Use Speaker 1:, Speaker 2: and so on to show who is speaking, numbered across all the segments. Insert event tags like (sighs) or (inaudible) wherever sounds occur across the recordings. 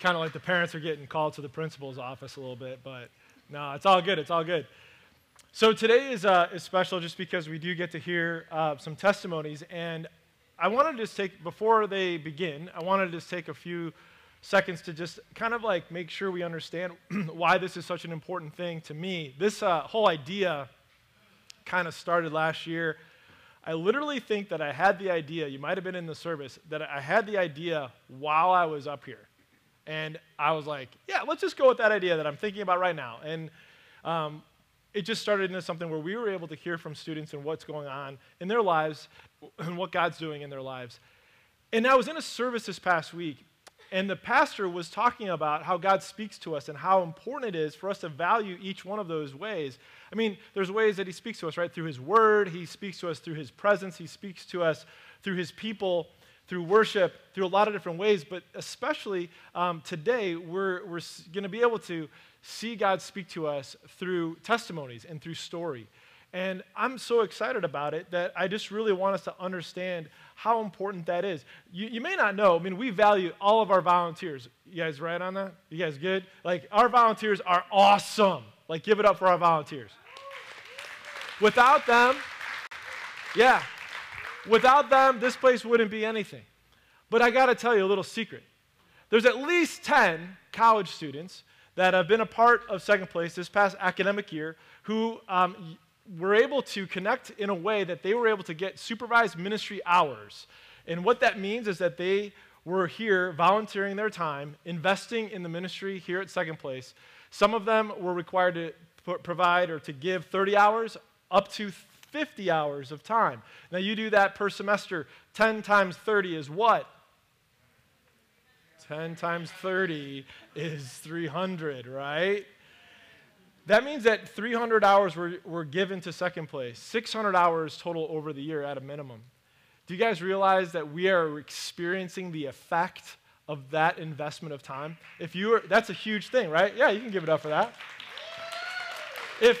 Speaker 1: kind of like the parents are getting called to the principal's office a little bit, but no, it's all good. It's all good. So today is, uh, is special just because we do get to hear uh, some testimonies. And I wanted to just take, before they begin, I wanted to just take a few seconds to just kind of like make sure we understand (clears throat) why this is such an important thing to me. This uh, whole idea kind of started last year. I literally think that I had the idea, you might have been in the service, that I had the idea while I was up here. And I was like, yeah, let's just go with that idea that I'm thinking about right now. And um, it just started into something where we were able to hear from students and what's going on in their lives and what God's doing in their lives. And I was in a service this past week, and the pastor was talking about how God speaks to us and how important it is for us to value each one of those ways. I mean, there's ways that he speaks to us, right? Through his word, he speaks to us through his presence, he speaks to us through his people, through worship, through a lot of different ways. But especially um, today, we're, we're going to be able to see God speak to us through testimonies and through story. And I'm so excited about it that I just really want us to understand how important that is. You, you, may not know, I mean, we value all of our volunteers. You guys right on that? You guys good? Like, our volunteers are awesome. Like, give it up for our volunteers. Without them, yeah, without them, this place wouldn't be anything. But I got to tell you a little secret. There's at least 10 college students that have been a part of second place this past academic year who um, were able to connect in a way that they were able to get supervised ministry hours. And what that means is that they were here volunteering their time, investing in the ministry here at Second Place. Some of them were required to provide or to give 30 hours up to 50 hours of time. Now, you do that per semester. 10 times 30 is what? 10 times 30 is 300, right? That means that 300 hours were, were given to second place, 600 hours total over the year at a minimum. Do you guys realize that we are experiencing the effect of that investment of time? If you are, that's a huge thing, right? Yeah, you can give it up for that. If,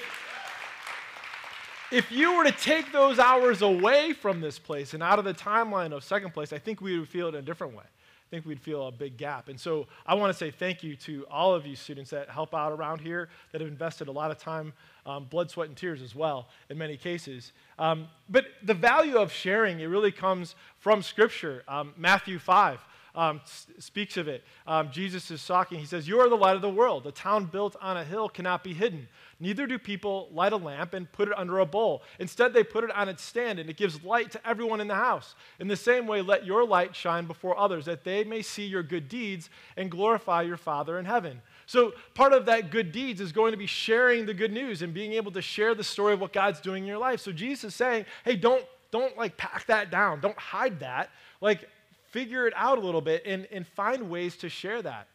Speaker 1: if you were to take those hours away from this place and out of the timeline of second place, I think we would feel it in a different way I think we'd feel a big gap. And so I want to say thank you to all of you students that help out around here, that have invested a lot of time, um, blood, sweat, and tears as well, in many cases. Um, but the value of sharing, it really comes from Scripture. Um, Matthew 5 um, speaks of it. Um, Jesus is talking. He says, You are the light of the world. A town built on a hill cannot be hidden. Neither do people light a lamp and put it under a bowl. Instead, they put it on its stand, and it gives light to everyone in the house. In the same way, let your light shine before others, that they may see your good deeds and glorify your Father in heaven. So, part of that good deeds is going to be sharing the good news and being able to share the story of what God's doing in your life. So, Jesus is saying, hey, don't, don't like pack that down, don't hide that. Like, figure it out a little bit and, and find ways to share that.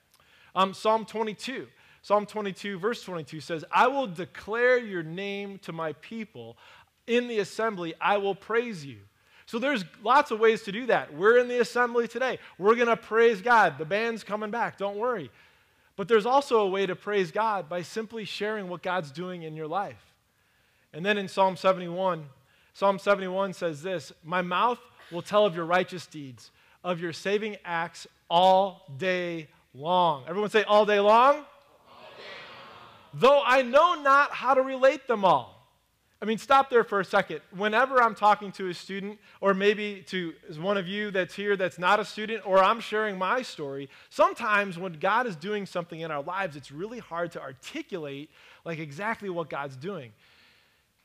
Speaker 1: Um, Psalm 22. Psalm 22, verse 22 says, I will declare your name to my people. In the assembly, I will praise you. So there's lots of ways to do that. We're in the assembly today. We're going to praise God. The band's coming back. Don't worry. But there's also a way to praise God by simply sharing what God's doing in your life. And then in Psalm 71, Psalm 71 says this My mouth will tell of your righteous deeds of your saving acts all day long. Everyone say, all day long? Though I know not how to relate them all. I mean, stop there for a second. Whenever I'm talking to a student, or maybe to one of you that's here that's not a student, or I'm sharing my story, sometimes when God is doing something in our lives, it's really hard to articulate like exactly what God's doing.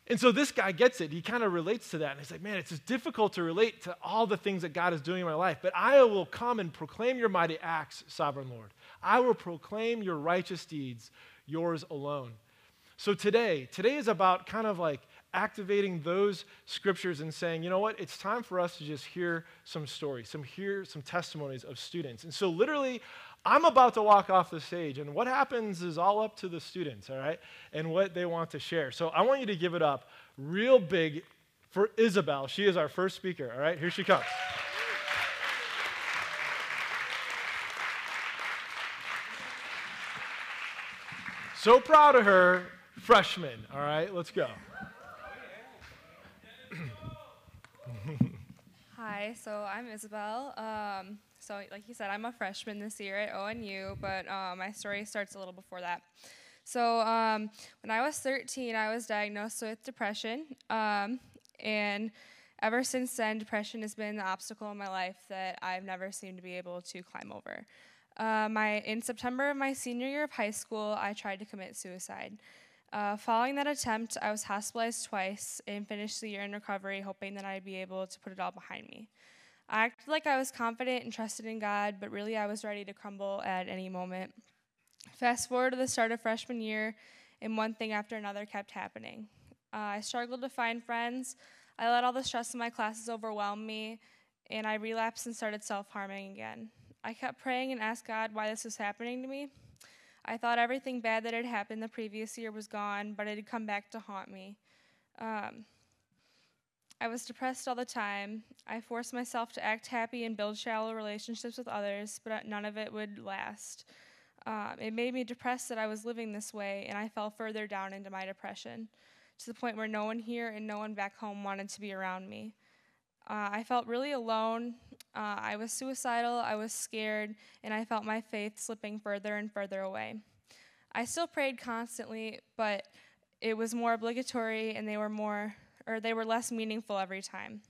Speaker 1: And so this guy gets it. He kind of relates to that. And he's like, man, it's just difficult to relate to all the things that God is doing in my life. But I will come and proclaim your mighty acts, sovereign Lord. I will proclaim your righteous deeds, yours alone. So today, today is about kind of like activating those scriptures and saying, you know what, it's time for us to just hear some stories, some hear some testimonies of students. And so literally, I'm about to walk off the stage, and what happens is all up to the students, all right, and what they want to share. So I want you to give it up real big for Isabel. She is our first speaker, all right? Here she comes. So proud of her, freshman, all right? Let's go.
Speaker 2: Hi, so I'm Isabel. Um, So, like you said, I'm a freshman this year at ONU, but uh, my story starts a little before that. So, um, when I was 13, I was diagnosed with depression, um, and ever since then, depression has been the obstacle in my life that I've never seemed to be able to climb over. Uh, my in September of my senior year of high school, I tried to commit suicide. Uh, following that attempt, I was hospitalized twice and finished the year in recovery, hoping that I'd be able to put it all behind me. I acted like I was confident and trusted in God, but really I was ready to crumble at any moment. Fast forward to the start of freshman year, and one thing after another kept happening. Uh, I struggled to find friends. I let all the stress in my classes overwhelm me, and I relapsed and started self harming again. I kept praying and asked God why this was happening to me. I thought everything bad that had happened the previous year was gone, but it had come back to haunt me. Um, I was depressed all the time. I forced myself to act happy and build shallow relationships with others, but none of it would last. Um, it made me depressed that I was living this way, and I fell further down into my depression to the point where no one here and no one back home wanted to be around me. Uh, I felt really alone. Uh, I was suicidal, I was scared, and I felt my faith slipping further and further away. I still prayed constantly, but it was more obligatory and they were more or they were less meaningful every time.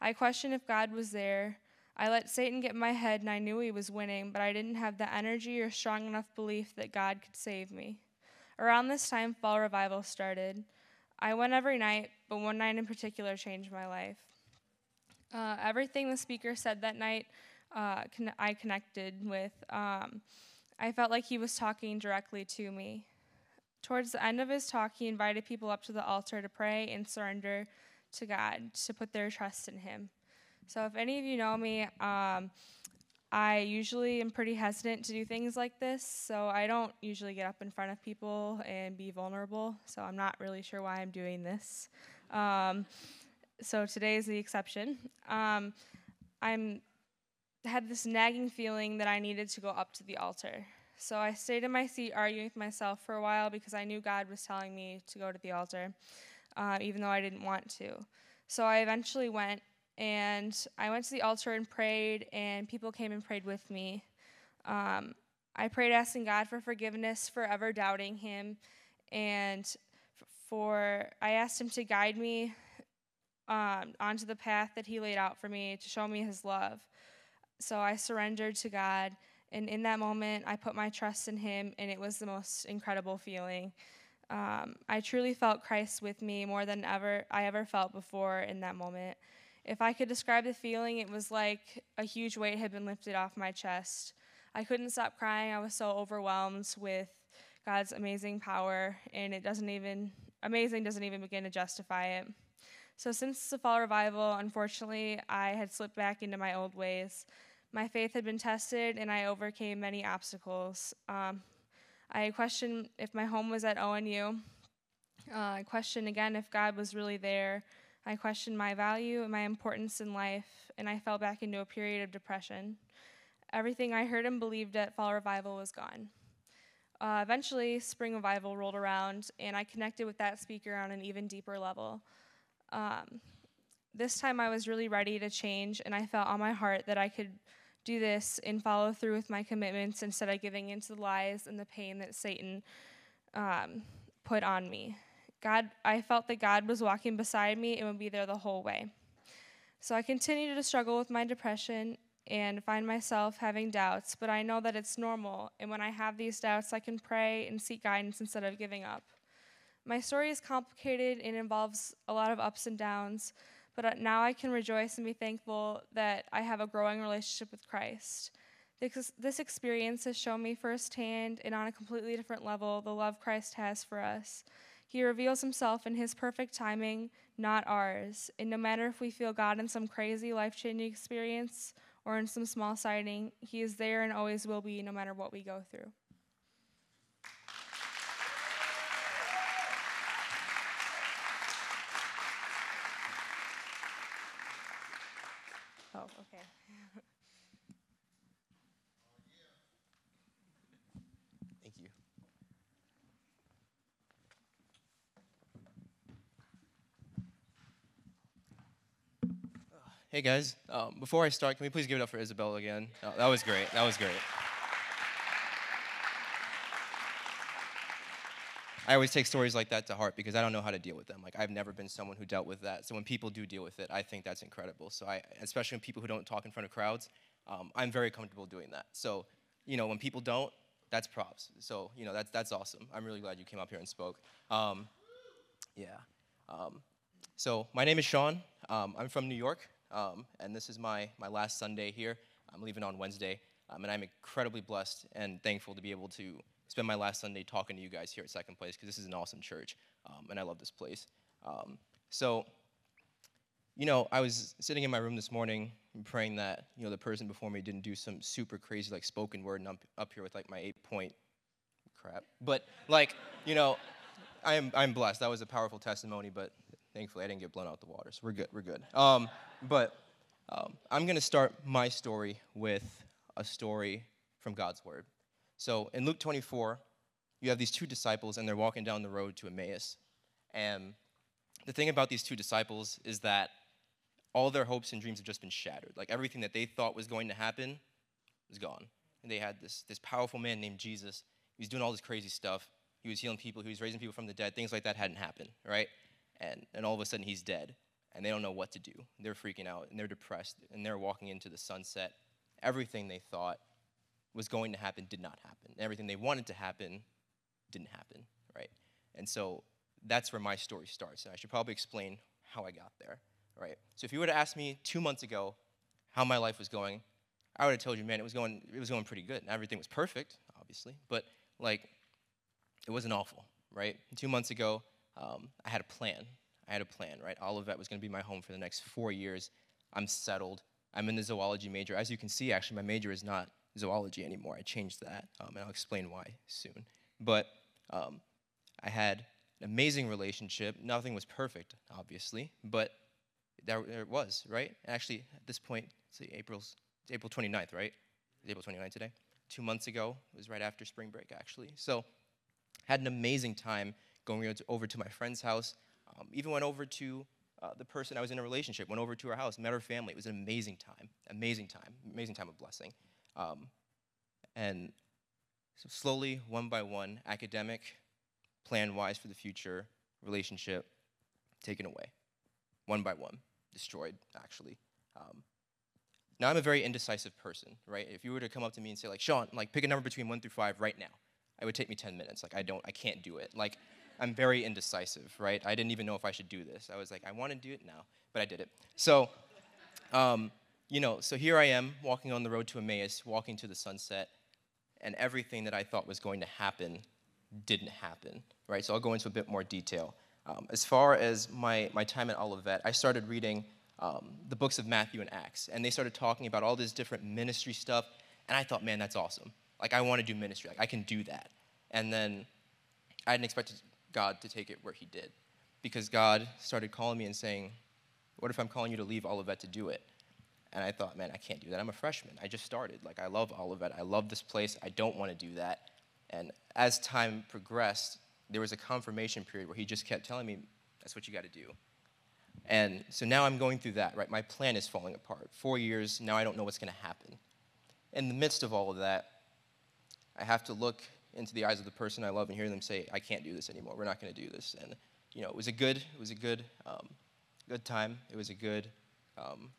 Speaker 2: I questioned if God was there. I let Satan get in my head and I knew he was winning, but I didn't have the energy or strong enough belief that God could save me. Around this time, fall revival started. I went every night, but one night in particular changed my life. Uh, everything the speaker said that night, uh, con- I connected with. Um, I felt like he was talking directly to me. Towards the end of his talk, he invited people up to the altar to pray and surrender to God, to put their trust in Him. So, if any of you know me, um, I usually am pretty hesitant to do things like this, so I don't usually get up in front of people and be vulnerable, so I'm not really sure why I'm doing this. Um, so today is the exception. Um, I'm had this nagging feeling that I needed to go up to the altar. So I stayed in my seat arguing with myself for a while because I knew God was telling me to go to the altar, uh, even though I didn't want to. So I eventually went, and I went to the altar and prayed, and people came and prayed with me. Um, I prayed asking God for forgiveness for ever doubting Him, and for I asked Him to guide me um, onto the path that He laid out for me to show me His love. So I surrendered to God and in that moment, I put my trust in Him, and it was the most incredible feeling. Um, I truly felt Christ with me more than ever I ever felt before in that moment. If I could describe the feeling, it was like a huge weight had been lifted off my chest. I couldn't stop crying. I was so overwhelmed with God's amazing power, and it doesn't even, amazing doesn't even begin to justify it. So, since the fall revival, unfortunately, I had slipped back into my old ways. My faith had been tested, and I overcame many obstacles. Um, I questioned if my home was at ONU. Uh, I questioned again if God was really there. I questioned my value and my importance in life, and I fell back into a period of depression. Everything I heard and believed at Fall Revival was gone. Uh, eventually, Spring Revival rolled around, and I connected with that speaker on an even deeper level. Um, this time, I was really ready to change, and I felt on my heart that I could do this and follow through with my commitments instead of giving into the lies and the pain that Satan um, put on me. God, I felt that God was walking beside me and would be there the whole way. So I continued to struggle with my depression and find myself having doubts, but I know that it's normal. And when I have these doubts, I can pray and seek guidance instead of giving up. My story is complicated and involves a lot of ups and downs, but uh, now I can rejoice and be thankful that I have a growing relationship with Christ. This, this experience has shown me firsthand and on a completely different level the love Christ has for us. He reveals himself in his perfect timing, not ours. And no matter if we feel God in some crazy, life changing experience or in some small sighting, He is there and always will be, no matter what we go through. Oh, okay.
Speaker 3: Thank you. Hey guys, um, before I start, can we please give it up for Isabel again? Oh, that was great. That was great. I always take stories like that to heart because I don't know how to deal with them. Like I've never been someone who dealt with that. So when people do deal with it, I think that's incredible. So I, especially when people who don't talk in front of crowds, um, I'm very comfortable doing that. So, you know, when people don't, that's props. So, you know, that's that's awesome. I'm really glad you came up here and spoke. Um, yeah. Um, so my name is Sean. Um, I'm from New York, um, and this is my my last Sunday here. I'm leaving on Wednesday, um, and I'm incredibly blessed and thankful to be able to spend my last Sunday talking to you guys here at Second Place because this is an awesome church, um, and I love this place. Um, so, you know, I was sitting in my room this morning praying that you know the person before me didn't do some super crazy like spoken word, and I'm up here with like my eight point crap. But like, you know, I'm I'm blessed. That was a powerful testimony, but thankfully I didn't get blown out the water, so we're good. We're good. Um, but um, I'm gonna start my story with a story from God's word. So in Luke 24, you have these two disciples, and they're walking down the road to Emmaus. And the thing about these two disciples is that all their hopes and dreams have just been shattered. Like everything that they thought was going to happen is gone. And they had this, this powerful man named Jesus. He was doing all this crazy stuff. He was healing people, he was raising people from the dead. Things like that hadn't happened, right? And, and all of a sudden he's dead. And they don't know what to do. They're freaking out and they're depressed and they're walking into the sunset. Everything they thought was going to happen did not happen. Everything they wanted to happen didn't happen, right? And so that's where my story starts. And I should probably explain how I got there, right? So if you would have asked me two months ago how my life was going, I would have told you, man, it was going, it was going pretty good. And everything was perfect, obviously, but like, it wasn't awful, right? Two months ago, um, I had a plan. I had a plan, right? Olivet was going to be my home for the next four years. I'm settled. I'm in the zoology major. As you can see, actually, my major is not zoology anymore. I changed that, um, and I'll explain why soon. But um, I had an amazing relationship. Nothing was perfect, obviously, but there, there it was, right? Actually, at this point, see, April's April 29th, right? It's April 29th today. Two months ago, it was right after spring break, actually. So, had an amazing time going over to my friend's house. Um, even went over to uh, the person I was in a relationship, went over to her house, met her family. It was an amazing time, amazing time, amazing time of blessing. Um, and so slowly, one by one, academic, plan wise for the future, relationship, taken away. One by one, destroyed, actually. Um, now, I'm a very indecisive person, right? If you were to come up to me and say, like, Sean, like, pick a number between one through five right now, it would take me 10 minutes. Like, I don't, I can't do it. Like, I'm very indecisive, right? I didn't even know if I should do this. I was like, I want to do it now, but I did it. So, um, you know, so here I am walking on the road to Emmaus, walking to the sunset, and everything that I thought was going to happen didn't happen, right? So I'll go into a bit more detail. Um, as far as my, my time at Olivet, I started reading um, the books of Matthew and Acts, and they started talking about all this different ministry stuff, and I thought, man, that's awesome. Like, I want to do ministry. Like, I can do that. And then I didn't expected God to take it where He did, because God started calling me and saying, what if I'm calling you to leave Olivet to do it? And I thought, man, I can't do that. I'm a freshman. I just started. Like, I love Olivet. I love this place. I don't want to do that. And as time progressed, there was a confirmation period where he just kept telling me, that's what you got to do. And so now I'm going through that, right? My plan is falling apart. Four years, now I don't know what's going to happen. In the midst of all of that, I have to look into the eyes of the person I love and hear them say, I can't do this anymore. We're not going to do this. And, you know, it was a good, it was a good, um, good time. It was a good, um,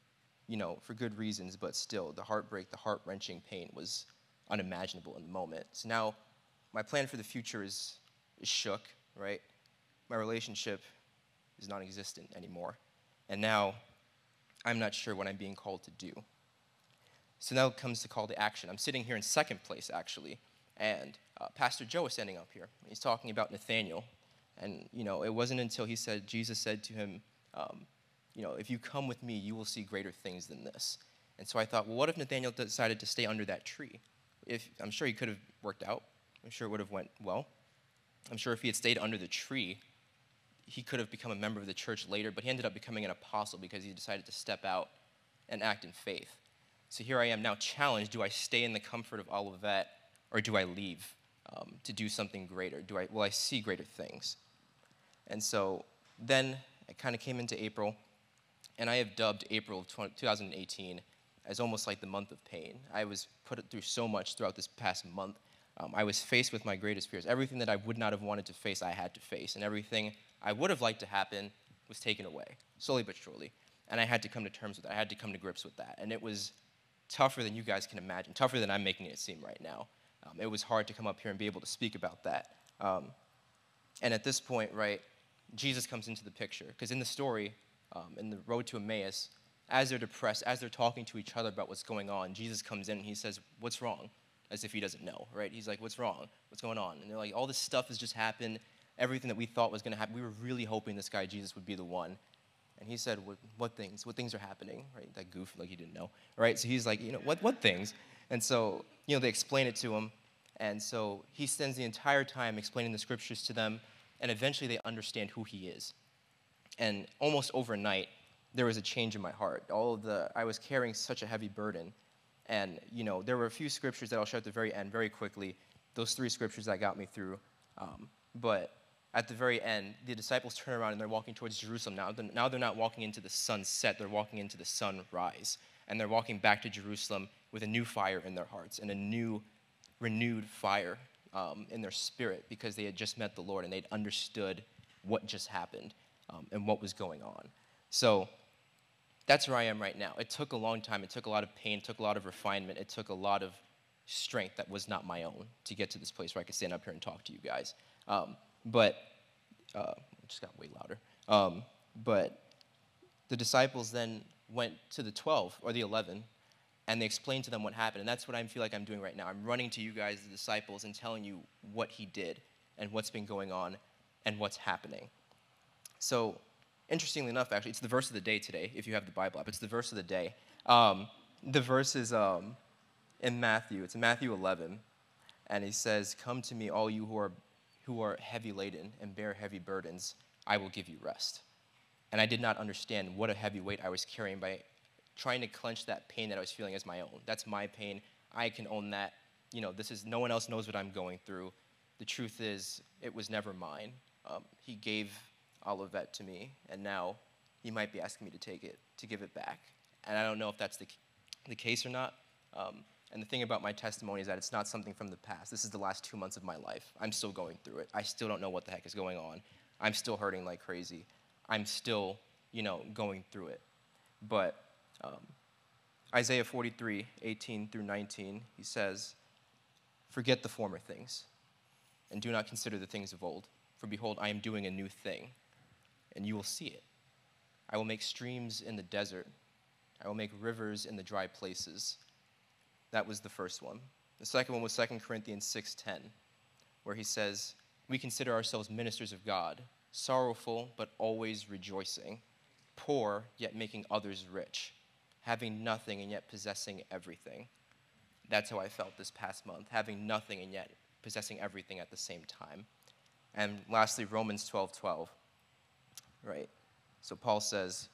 Speaker 3: you know, for good reasons, but still, the heartbreak, the heart wrenching pain was unimaginable in the moment. So now, my plan for the future is, is shook, right? My relationship is non existent anymore. And now, I'm not sure what I'm being called to do. So now comes the call to action. I'm sitting here in second place, actually, and uh, Pastor Joe is standing up here. He's talking about Nathaniel. And, you know, it wasn't until he said, Jesus said to him, um, you know, if you come with me, you will see greater things than this. And so I thought, well, what if Nathaniel decided to stay under that tree? If I'm sure he could have worked out. I'm sure it would have went well. I'm sure if he had stayed under the tree, he could have become a member of the church later, but he ended up becoming an apostle because he decided to step out and act in faith. So here I am now challenged do I stay in the comfort of Olivet or do I leave um, to do something greater? Do I, will I see greater things? And so then it kind of came into April, And I have dubbed April of 20, 2018 as almost like the month of pain. I was put through so much throughout this past month. Um, I was faced with my greatest fears. Everything that I would not have wanted to face, I had to face. And everything I would have liked to happen was taken away, slowly but surely. And I had to come to terms with that. I had to come to grips with that. And it was tougher than you guys can imagine, tougher than I'm making it seem right now. Um, it was hard to come up here and be able to speak about that. Um, and at this point, right, Jesus comes into the picture. Because in the story, um, in the road to Emmaus, as they're depressed, as they're talking to each other about what's going on, Jesus comes in and he says, What's wrong? As if he doesn't know, right? He's like, What's wrong? What's going on? And they're like, All this stuff has just happened. Everything that we thought was going to happen. We were really hoping this guy, Jesus, would be the one. And he said, what, what, things? What things are happening? Right? That goof, like he didn't know. Right? So he's like, You know, what, what things? And so, you know, they explain it to him. And so he spends the entire time explaining the scriptures to them. And eventually they understand who he is. And almost overnight, there was a change in my heart. All of the, I was carrying such a heavy burden. And, you know, there were a few scriptures that I'll share at the very end very quickly. Those three scriptures that got me through. Um, but at the very end, the disciples turn around and they're walking towards Jerusalem now. Now they're not walking into the sunset, they're walking into the sunrise. And they're walking back to Jerusalem with a new fire in their hearts and a new, renewed fire um, in their spirit because they had just met the Lord and they'd understood what just happened um, and what was going on. So that's where I am right now. It took a long time. It took a lot of pain. It took a lot of refinement. It took a lot of strength that was not my own to get to this place where I could stand up here and talk to you guys. Um, but uh, it just got way louder. Um, but the disciples then went to the 12 or the 11 and they explained to them what happened. And that's what I feel like I'm doing right now. I'm running to you guys, the disciples, and telling you what he did and what's been going on and what's happening. So interestingly enough, actually, it's the verse of the day today, if you have the Bible app. It's the verse of the day. Um, the verse is um, in Matthew. It's in Matthew 11. And he says, Come to me, all you who are, who are heavy laden and bear heavy burdens, I will give you rest. And I did not understand what a heavy weight I was carrying by trying to clench that pain that I was feeling as my own. That's my pain. I can own that. You know, this is no one else knows what I'm going through. The truth is, it was never mine. Um, he gave all of that to me, and now he might be asking me to take it, to give it back. And I don't know if that's the, the case or not. Um, and the thing about my testimony is that it's not something from the past. This is the last two months of my life. I'm still going through it. I still don't know what the heck is going on. I'm still hurting like crazy. I'm still, you know, going through it. But um, Isaiah 43, 18 through 19, he says, Forget the former things, and do not consider the things of old. For behold, I am doing a new thing and you will see it. I will make streams in the desert. I will make rivers in the dry places. That was the first one. The second one was 2 Corinthians 6:10, where he says, "We consider ourselves ministers of God, sorrowful but always rejoicing, poor yet making others rich, having nothing and yet possessing everything." That's how I felt this past month, having nothing and yet possessing everything at the same time. And lastly, Romans 12:12. 12, 12 right? So Paul says,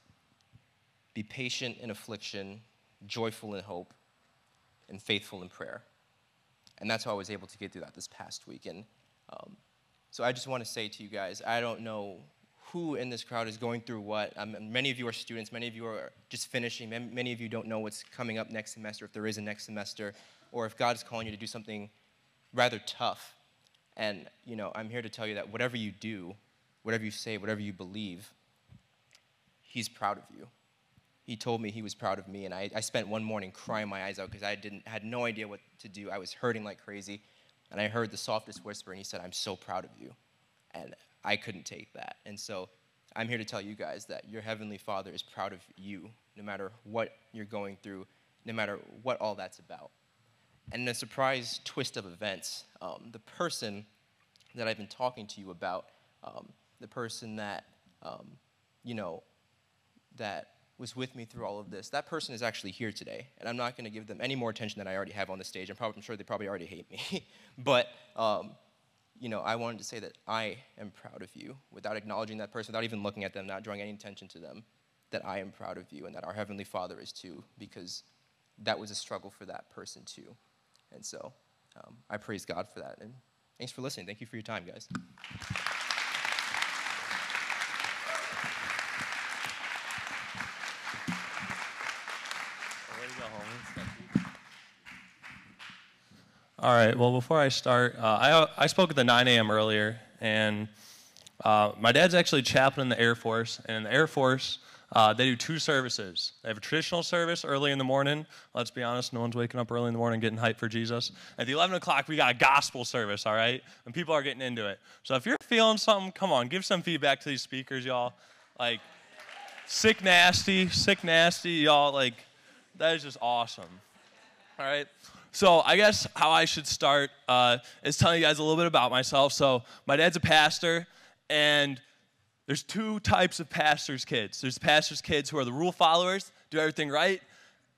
Speaker 3: Be patient in affliction, joyful in hope, and faithful in prayer. And that's how I was able to get through that this past week. And um, so I just want to say to you guys, I don't know who in this crowd is going through what. Um, many of you are students, many of you are just finishing, many of you don't know what's coming up next semester, if there is a next semester, or if God is calling you to do something rather tough. And, you know, I'm here to tell you that whatever you do, whatever you say, whatever you believe, He's proud of you. He told me he was proud of me, and I, I spent one morning crying my eyes out because I didn't had no idea what to do. I was hurting like crazy, and I heard the softest whisper, and he said, "I'm so proud of you," and I couldn't take that. And so, I'm here to tell you guys that your heavenly Father is proud of you, no matter what you're going through, no matter what all that's about. And in a surprise twist of events, um, the person that I've been talking to you about um, the person that, um, you know, that was with me through all of this, that person is actually here today. And I'm not going to give them any more attention than I already have on the stage. I'm, probably, I'm sure they probably already hate me. (laughs) but, um, you know, I wanted to say that I am proud of you without acknowledging that person, without even looking at them, not drawing any attention to them, that I am proud of you and that our Heavenly Father is too, because that was a struggle for that person too. And so um, I praise God for that. And thanks for listening. Thank you for your time, guys.
Speaker 4: All right. Well, before I start, uh, I, I spoke at the 9 a.m. earlier, and uh, my dad's actually chaplain in the Air Force. And in the Air Force, uh, they do two services. They have a traditional service early in the morning. Let's be honest, no one's waking up early in the morning getting hyped for Jesus. At the 11 o'clock, we got a gospel service, all right? And people are getting into it. So if you're feeling something, come on, give some feedback to these speakers, y'all. Like, sick nasty, sick nasty, y'all. Like, that is just awesome. All right? So I guess how I should start uh, is telling you guys a little bit about myself. So my dad's a pastor, and there's two types of pastors' kids. There's pastors' kids who are the rule followers, do everything right,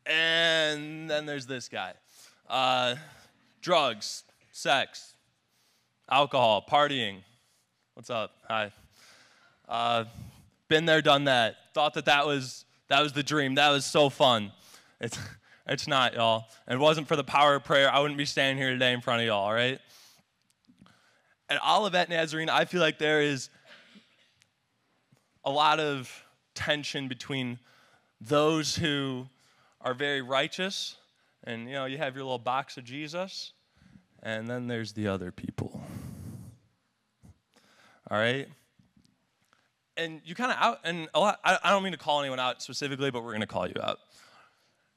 Speaker 4: and then there's this guy. Uh, drugs, sex, alcohol, partying. What's up? Hi. Uh, been there, done that. Thought that that was that was the dream. That was so fun. It's it's not, y'all. It wasn't for the power of prayer, I wouldn't be standing here today in front of y'all. All right. At Olivet Nazarene, I feel like there is a lot of tension between those who are very righteous, and you know, you have your little box of Jesus, and then there's the other people. All right? And you kind of out, and a lot, I, I don't mean to call anyone out specifically, but we're going to call you out.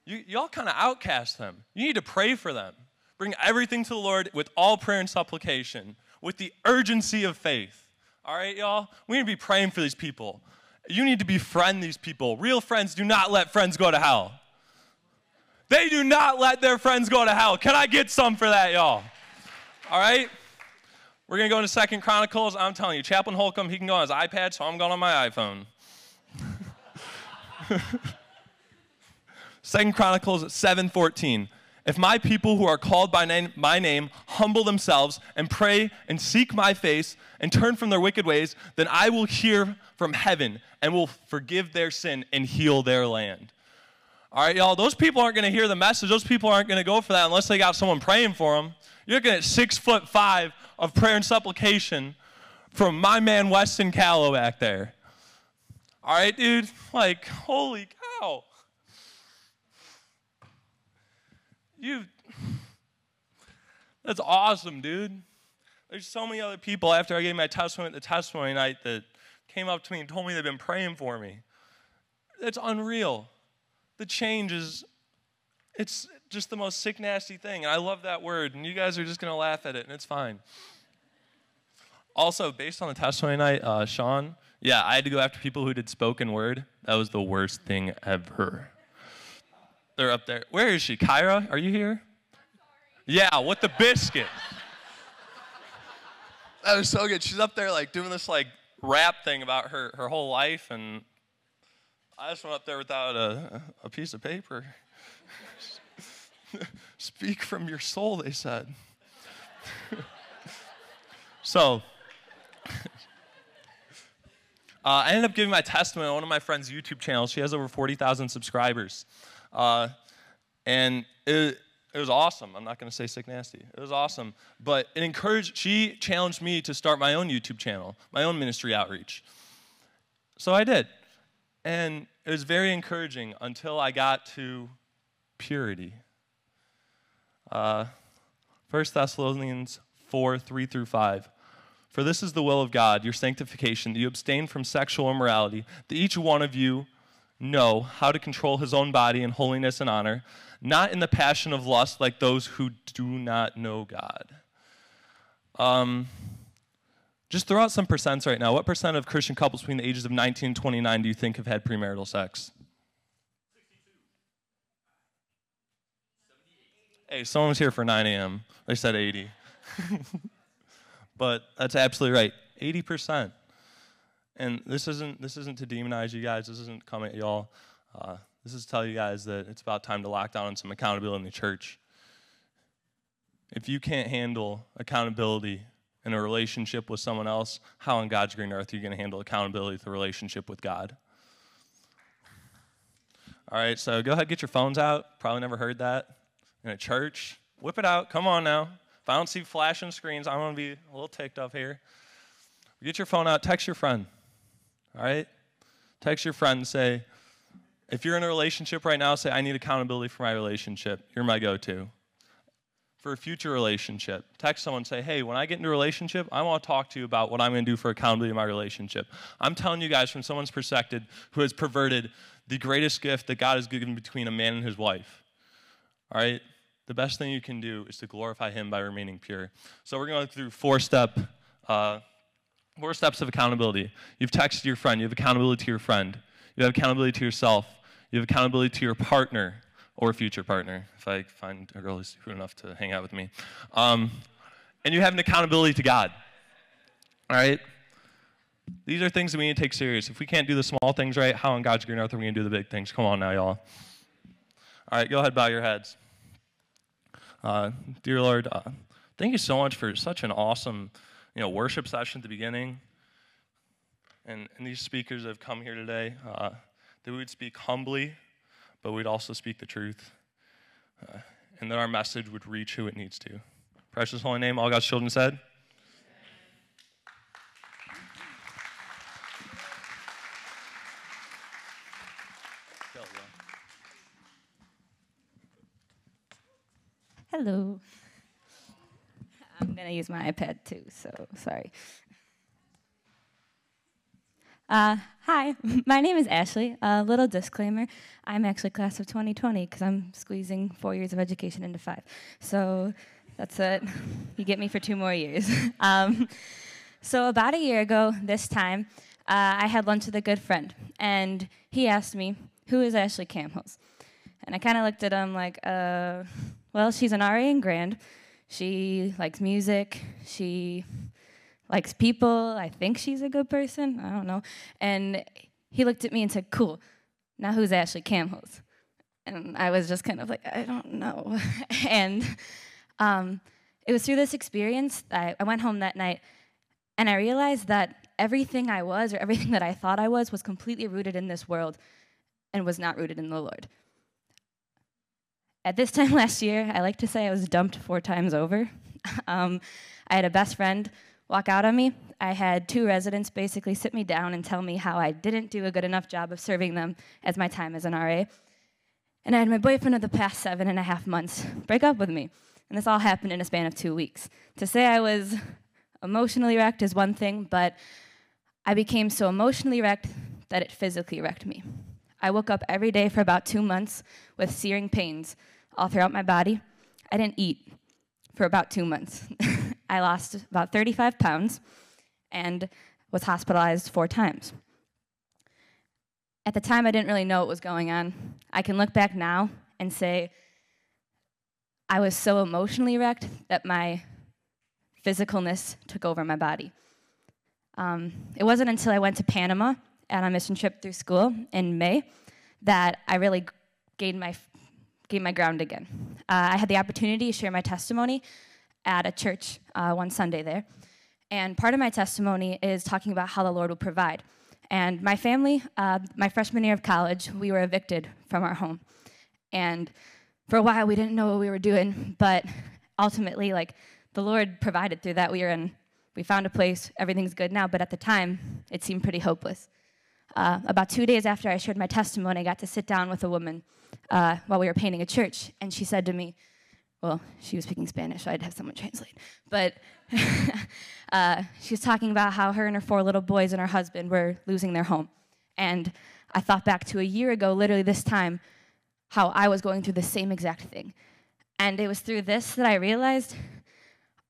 Speaker 4: You, y'all kind of outcast them. You need to pray for them. Bring everything to the Lord with all prayer and supplication, with the urgency of faith. All right, y'all? We need to be praying for these people. You need to befriend these people. Real friends do not let friends go to hell. They do not let their friends go to hell. Can I get some for that, y'all? All right? We're going to go into Second Chronicles. I'm telling you, Chaplain Holcomb, he can go on his iPad, so I'm going on my iPhone. (laughs) Second Chronicles 7:14. If my people who are called by name, my name humble themselves and pray and seek my face and turn from their wicked ways, then I will hear from heaven and will forgive their sin and heal their land. All right, y'all, those people aren't going to hear the message. Those people aren't going to go for that unless they got someone praying for them. You're looking at six foot five of prayer and supplication from my man Weston Callow back there. All right, dude? Like, holy cow. You, (sighs) that's awesome, dude. There's so many other people after I gave my testimony at the testimony night that came up to me and told me they've been praying for me. That's unreal. The change is, it's just the most sick, nasty thing. And I love that word, and you guys are just going to laugh at it, and it's fine. Also, based on the testimony night, uh, Sean, yeah, I had to go after people who did spoken word. That was the worst thing ever. They're up there. Where is she? Kyra, are you here? Yeah, with the biscuit. that was so good. She's up there like doing this like rap thing about her, her whole life, and I just went up there without a, a piece of paper. (laughs) Speak from your soul, they said. (laughs) so, (laughs) uh, I ended up giving my testimony on one of my friend's YouTube channels. She has over 40,000 subscribers. Uh, and it, it was awesome. I'm not going to say sick nasty. It was awesome. But it encouraged, she challenged me to start my own YouTube channel, my own ministry outreach. So I did. And it was very encouraging until I got to purity. Uh, 1 Thessalonians 4 3 through 5. For this is the will of God, your sanctification, that you abstain from sexual immorality, that each one of you know how to control his own body in holiness and honor, not in the passion of lust like those who do not know God. Um, just throw out some percents right now. What percent of Christian couples between the ages of 19 and 29 do you think have had premarital sex? 62. Hey, someone's here for 9 a.m. They said 80. (laughs) but that's absolutely right. 80%. And this isn't this isn't to demonize you guys. This isn't come at y'all. Uh, this is to tell you guys that it's about time to lock down on some accountability in the church. If you can't handle accountability in a relationship with someone else, how on God's green earth are you going to handle accountability with a relationship with God? All right, so go ahead, get your phones out. Probably never heard that in a church. Whip it out. Come on now. If I don't see flashing screens, I'm going to be a little ticked up here. Get your phone out, text your friend. All right? Text your friend and say, if you're in a relationship right now, say, I need accountability for my relationship. You're my go to. for a future relationship. Text someone, say, hey, when I get into a relationship, I want to talk to you about what I'm going to do for accountability in my relationship. I'm telling you guys from someone's perspective who has perverted the greatest gift that God has given between a man and his wife. All right? The best thing you can do is to glorify him by remaining pure. So we're going to go through four step. Uh, four steps of accountability. You've texted your friend, you have accountability to your friend, you have accountability to yourself, you have accountability to your partner or future partner, if I find a girl who's good enough to hang out with me. Um, and you have an accountability to God. All right? These are things that we need to take serious. If we can't do the small things right, how on God's green earth are we going to do the big things? Come on now, y'all. All right, go ahead, bow your heads. Uh, dear Lord, uh, thank you so much for such an awesome you know, worship session at the beginning. And, and these speakers have come here today, uh, that we would speak humbly, but we'd also speak the truth. Uh, and that our message would reach who it needs to. Precious holy name, all God's children said.
Speaker 5: Hello. I'm going to use my iPad too, so sorry. Uh, hi, (laughs) my name is Ashley. A little disclaimer I'm actually class of 2020 because I'm squeezing four years of education into five. So that's it. You get me for two more years. (laughs) um, so, about a year ago, this time, uh, I had lunch with a good friend, and he asked me, Who is Ashley Camhills? And I kind of looked at him like, uh, Well, she's an RA in Grand. She likes music. She likes people. I think she's a good person. I don't know. And he looked at me and said, Cool. Now who's Ashley Camhills? And I was just kind of like, I don't know. (laughs) and um, it was through this experience, I, I went home that night and I realized that everything I was or everything that I thought I was was completely rooted in this world and was not rooted in the Lord. At this time (laughs) last year, I like to say I was dumped four times over. (laughs) um, I had a best friend walk out on me. I had two residents basically sit me down and tell me how I didn't do a good enough job of serving them as my time as an RA. And I had my boyfriend of the past seven and a half months break up with me. And this all happened in a span of two weeks. To say I was emotionally wrecked is one thing, but I became so emotionally wrecked that it physically wrecked me. I woke up every day for about two months with searing pains all throughout my body. I didn't eat for about two months. (laughs) I lost about 35 pounds and was hospitalized four times. At the time, I didn't really know what was going on. I can look back now and say I was so emotionally wrecked that my physicalness took over my body. Um, it wasn't until I went to Panama on a mission trip through school in May that I really gained my gain my ground again. Uh, I had the opportunity to share my testimony at a church uh, one Sunday there. And part of my testimony is talking about how the Lord will provide. And my family, uh, my freshman year of college, we were evicted from our home. And for a while, we didn't know what we were doing, but ultimately, like, the Lord provided through that. We were in, we found a place, everything's good now, but at the time, it seemed pretty hopeless. Uh, about two days after I shared my testimony, I got to sit down with a woman uh, while we were painting a church, and she said to me, well, she was speaking Spanish, so I'd have someone translate. But (laughs) uh, she was talking about how her and her four little boys and her husband were losing their home. And I thought back to a year ago, literally this time, how I was going through the same exact thing. And it was through this that I realized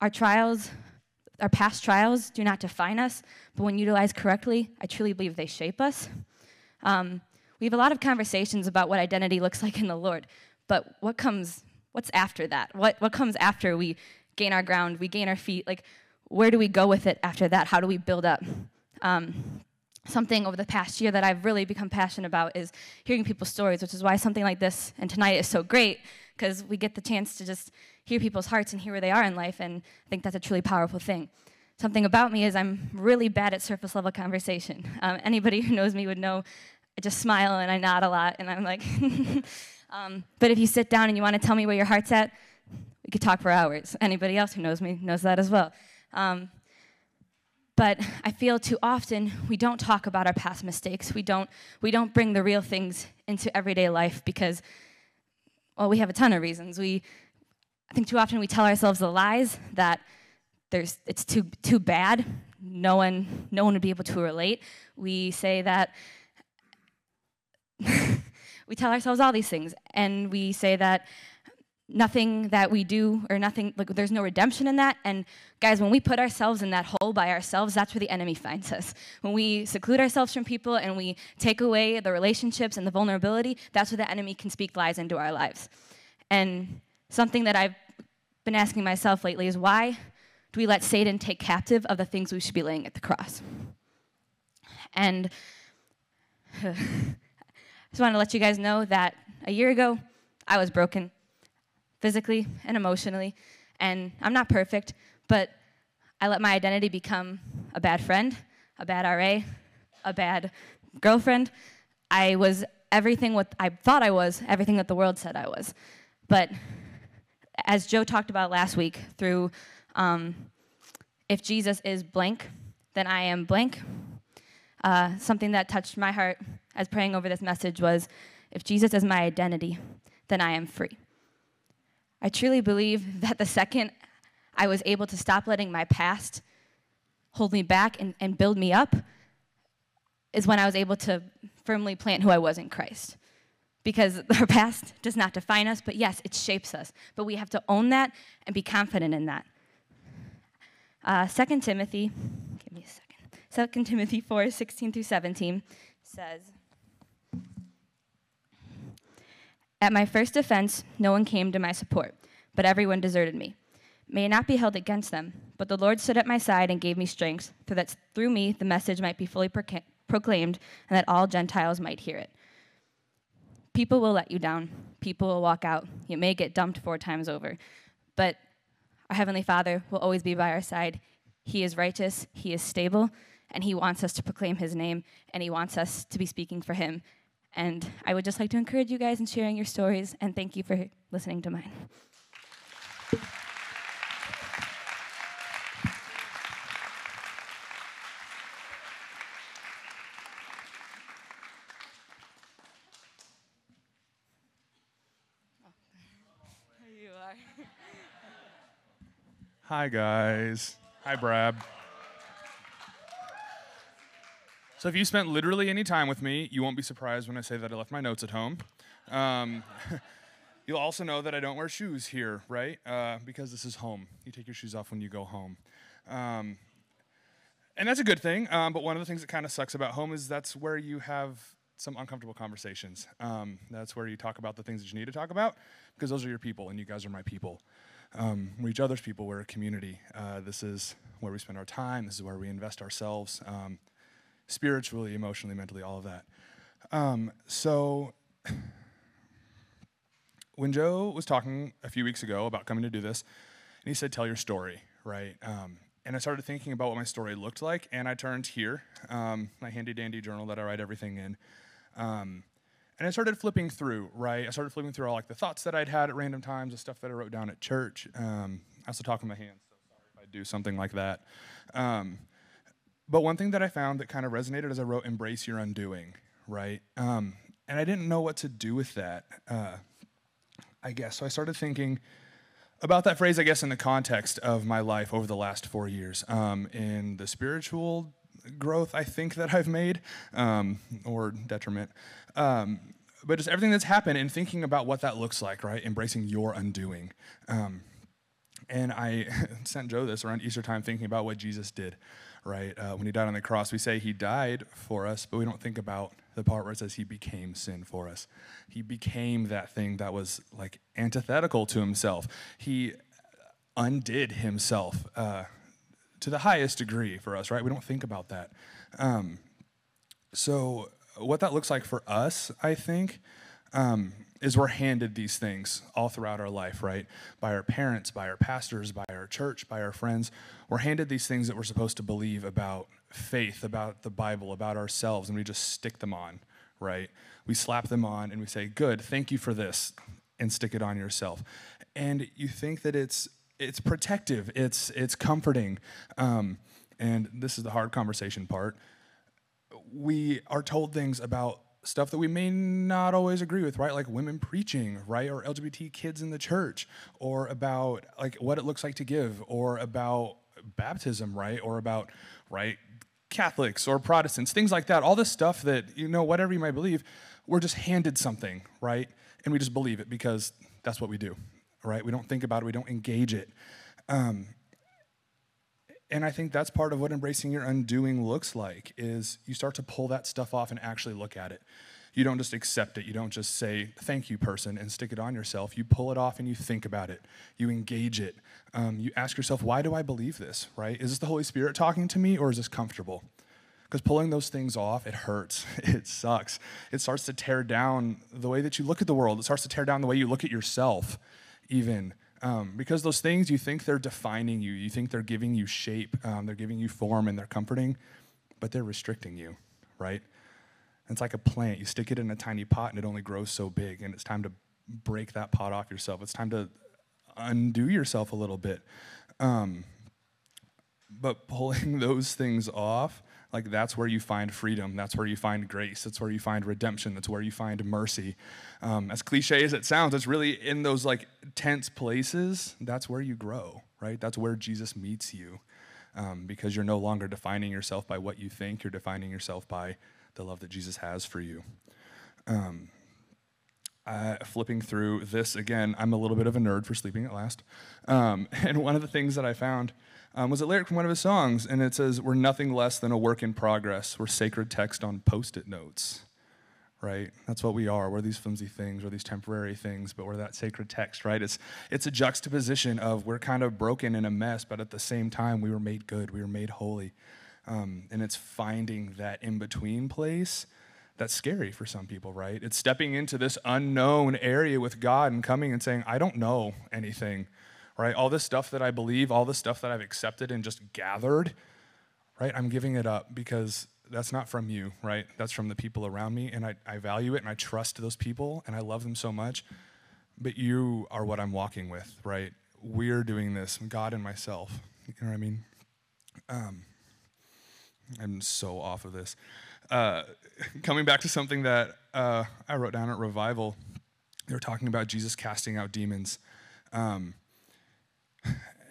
Speaker 5: our trials, our past trials, do not define us, but when utilized correctly, I truly believe they shape us. Um, we have a lot of conversations about what identity looks (laughs) like in the Lord, but what comes, what's after that? What, what comes after we gain our ground, we gain our feet? Like, where do we go with it after that? How do we build up? Um, something over the past year that I've really become passionate about is hearing people's stories, which is why something like this and tonight is so great because we get the chance to just hear people's hearts and hear where they are in life, and I think that's a truly powerful thing. Something about me is I'm really bad at surface level conversation. Um, anybody who knows me would know I just smile and I nod a lot, and I'm like, (laughs) um, but if you sit down and you want to tell me where your heart's at, we could talk for hours. Anybody else who knows me knows that as well. Um, but I feel too often we don't talk about our past mistakes. We don't, we don't bring the real things into everyday life because, well, we have a ton of reasons. We, I think too often we tell ourselves the lies that there's it's too too bad. No one no one would be able to relate. We say that we tell ourselves all these things and we say that nothing that we do or nothing like there's no redemption in that. And guys when we put ourselves in that hole by ourselves that's where the enemy finds us. When we seclude ourselves from people and we take away the relationships and the vulnerability that's where the enemy can speak lies into our lives. And something that i've been asking myself lately is why do we let satan take captive of the things we should be laying at the cross? And (sighs) just want to let you guys know that a year ago i was broken physically and emotionally. And I'm not perfect, but I let my identity become a bad friend, a bad RA, a bad girlfriend. I was everything what I thought I was, everything that the world said I was. But as Joe talked about last week, through um, if Jesus is blank, then I am blank. Uh, something that touched my heart as praying over this message was if Jesus is my identity, then I am free. I truly believe that the second I was able to stop letting my past hold me back and, and build me up is when I was able to firmly plant who I was in Christ. Because (laughs) our past does not define us, but yes, it shapes us. But we have to own that and be confident in that. Uh, 2 Timothy, give me a second. 2 Timothy 4 16 through 17 says, At my first offense, no one came to my support, but everyone deserted me. May it not be held against them, but the Lord stood at my side and gave me strength, so that through me the message might be fully proca- proclaimed and that all Gentiles might hear it. People will let you down, people will walk out. You may get dumped four times over, but our Heavenly Father will always be by our side. He is righteous, He is stable, and He wants us to proclaim His name, and He wants us to be speaking for Him and I would just like to encourage you guys in sharing your stories, and thank you for listening to mine.
Speaker 6: Hi, guys. Hi, Brad. So if you spent literally any time with me, you won't be surprised when I say that I left my notes at home. Um, (laughs) you'll also know that I don't wear shoes here, right? Uh, because this is home. You take your shoes off when you go home. Um, and that's a good thing. Um, but one of the things that kind of sucks about home is that's where you have some uncomfortable conversations. Um, that's where you talk about the things that you need to talk about because those are your people and you guys are my people. Um, we're each other's people. We're a community. Uh, this is where we spend our time. This is where we invest ourselves. Um, spiritually, emotionally, mentally, all of that. Um, so, (sighs) when Joe was talking a few weeks ago about coming to do this, and he said, Tell your story, right? Um, and I started thinking about what my story looked like, and I turned here, um, my handy dandy journal that I write everything in. Um, and I started flipping through, right? I started flipping through all like the thoughts that I'd had at random times, the stuff that I wrote down at church. Um, I also talk with my hands, so sorry if I do something like that. But one thing that I found that kind of resonated as I wrote "Embrace Your Undoing," right? Um, and I didn't know what to do with that. Uh, I guess so. I started thinking about that phrase, I guess, in the context of my life over the last four years, um, in the spiritual growth I think that I've made, um, or detriment. Um, but just everything that's happened and thinking about what that looks like, right? Embracing your undoing. Um, and I (laughs) sent Joe this around Easter time thinking about what Jesus did right? Uh, when he died on the cross, we say he died for us, but we don't think about the part where it says he became sin for us. He became that thing that was like antithetical to himself. He undid himself uh, to the highest degree for us, right? We don't think about that. Um, so, what that looks like for us, I think, um, is we're handed these things all throughout our life, right? By our parents, by our pastors, by our church, by our friends. We're handed these things that we're supposed to believe about faith, about the Bible, about ourselves, and we just stick them on, right? We slap them on and we say, Good, thank you for this, and stick it on yourself. And you think that it's it's protective, it's it's comforting. Um, and this is the hard conversation part. We are told things about stuff that we may not always agree with, right? Like women preaching, right? Or LGBT kids in the church, or about like what it looks like to give, or about baptism, right? Or about, right, Catholics or Protestants, things like that. All this stuff that, you know, whatever you might believe, we're just handed something, right? And we just believe it because that's what we do, right? We don't think about it, we don't engage it. Um, and I think that's part of what embracing your undoing looks like is you start to pull that stuff off and actually look at it. You don't just accept it. You don't just say, thank you, person, and stick it on yourself. You pull it off and you think about it. You engage it. Um, you ask yourself, why do I believe this, right? Is this the Holy Spirit talking to me or is this comfortable? Because pulling those things off, it hurts. (laughs) It sucks. It starts to tear down the way that you look at the world. It starts to tear down the way you look at yourself, even. Um, because those things you think they're defining you, you think they're giving you shape, um, they're giving you form, and they're comforting, but they're restricting you, right? It's like a plant. You stick it in a tiny pot and it only grows so big, and it's time to break that pot off yourself. It's time to undo yourself a little bit. Um, but pulling (laughs) those things off, like that's where you find freedom. That's where you find grace. That's where you find redemption. That's where you find mercy. Um, as cliche as it sounds, it's really in those like tense places. That's where you grow, right? That's where Jesus meets you, um, because you're no longer defining yourself by what you think. You're defining yourself by the love that Jesus has for you. Um, uh, flipping through this again, I'm a little bit of a nerd for sleeping at last. Um, (laughs) and one of the things that I found um, was a lyric from one of his songs, and it says, We're nothing less than a work in progress. We're sacred text on post it notes, right? That's what we are. We're these flimsy things, we're these temporary things, but we're that sacred text, right? It's, it's a juxtaposition of we're kind of broken in a mess, but at the same time, we were made good, we were made holy. Um, and it's finding that in between place that's scary for some people, right? It's stepping into this unknown area with God and coming and saying, I don't know anything, right? All this stuff that I believe, all this stuff that I've accepted and just gathered, right? I'm giving it up because that's not from you, right? That's from the people around me, and I, I value it and I trust those people and I love them so much. But you are what I'm walking with, right? We're doing this, God and myself. You know what I mean? Um, I'm so off of this. Uh, (laughs) coming back to something that uh, I wrote down at Revival, they were talking about Jesus casting out demons. Um,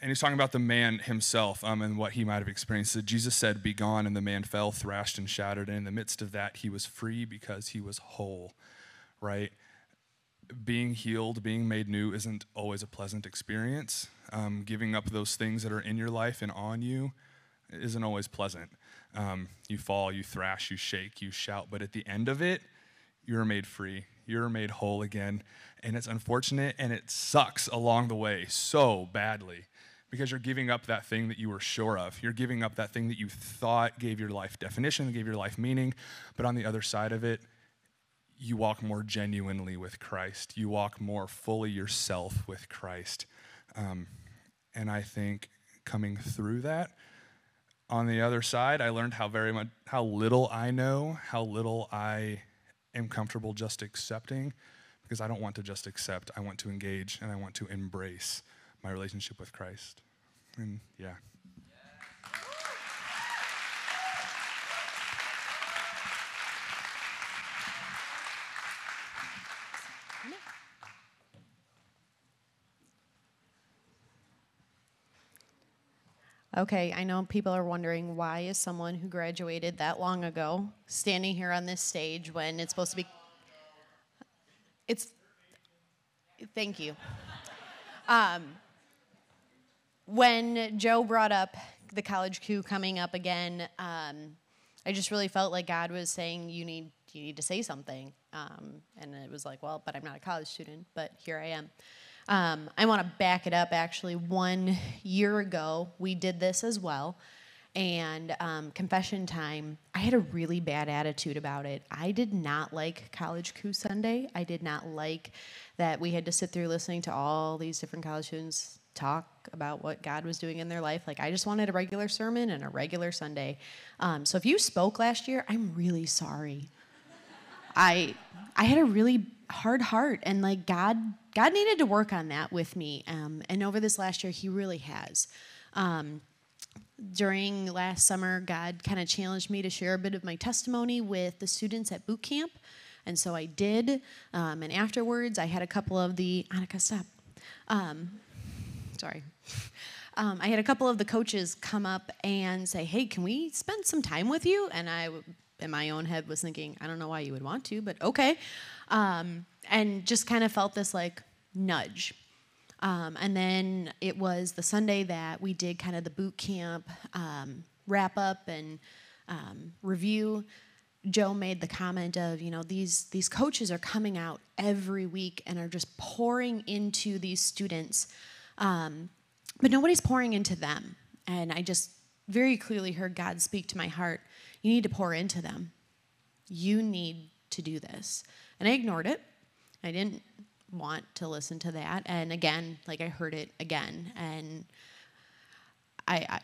Speaker 6: and he's talking about the man himself um, and what he might have experienced. So Jesus said, Be gone, and the man fell, thrashed, and shattered. And in the midst of that, he was free because he was whole, right? Being healed, being made new isn't always a pleasant experience. Um, giving up those things that are in your life and on you isn't always pleasant. Um, you fall, you thrash, you shake, you shout, but at the end of it, you're made free. You're made whole again. And it's unfortunate and it sucks along the way so badly because you're giving up that thing that you were sure of. You're giving up that thing that you thought gave your life definition, gave your life meaning. But on the other side of it, you walk more genuinely with Christ. You walk more fully yourself with Christ. Um, and I think coming through that, on the other side, I learned how very much how little I know, how little I am comfortable just accepting because I don't want to just accept. I want to engage and I want to embrace my relationship with Christ. And yeah.
Speaker 7: Okay, I know people are wondering why is someone who graduated that long ago standing here on this stage when it's supposed to be. It's. Thank you. Um, when Joe brought up the college coup coming up again, um, I just really felt like God was saying you need you need to say something, um, and it was like, well, but I'm not a college student, but here I am. Um, I want to back it up. Actually, one year ago, we did this as well. And um, confession time, I had a really bad attitude about it. I did not like College Coup Sunday. I did not like that we had to sit through listening to all these different college students talk about what God was doing in their life. Like, I just wanted a regular sermon and a regular Sunday. Um, so if you spoke last year, I'm really sorry. I I had a really hard heart, and like God God needed to work on that with me. Um, and over this last year, He really has. Um, during last summer, God kind of challenged me to share a bit of my testimony with the students at boot camp. And so I did. Um, and afterwards, I had a couple of the, Annika, stop. Um, sorry. (laughs) Um, I had a couple of the coaches come up and say, hey, can we spend some time with you? And I, in my own head, was thinking, I don't know why you would want to, but okay. Um, and just kind of felt this like nudge. Um, and then it was the Sunday that we did kind of the boot camp um, wrap up and um, review. Joe made the comment of, you know, these these coaches are coming out every week and are just pouring into these students, um, but nobody's pouring into them. And I just very clearly heard God speak to my heart. You need to pour into them. You need to do this. And I ignored it. I didn't want to listen to that. And again, like I heard it again, and I, I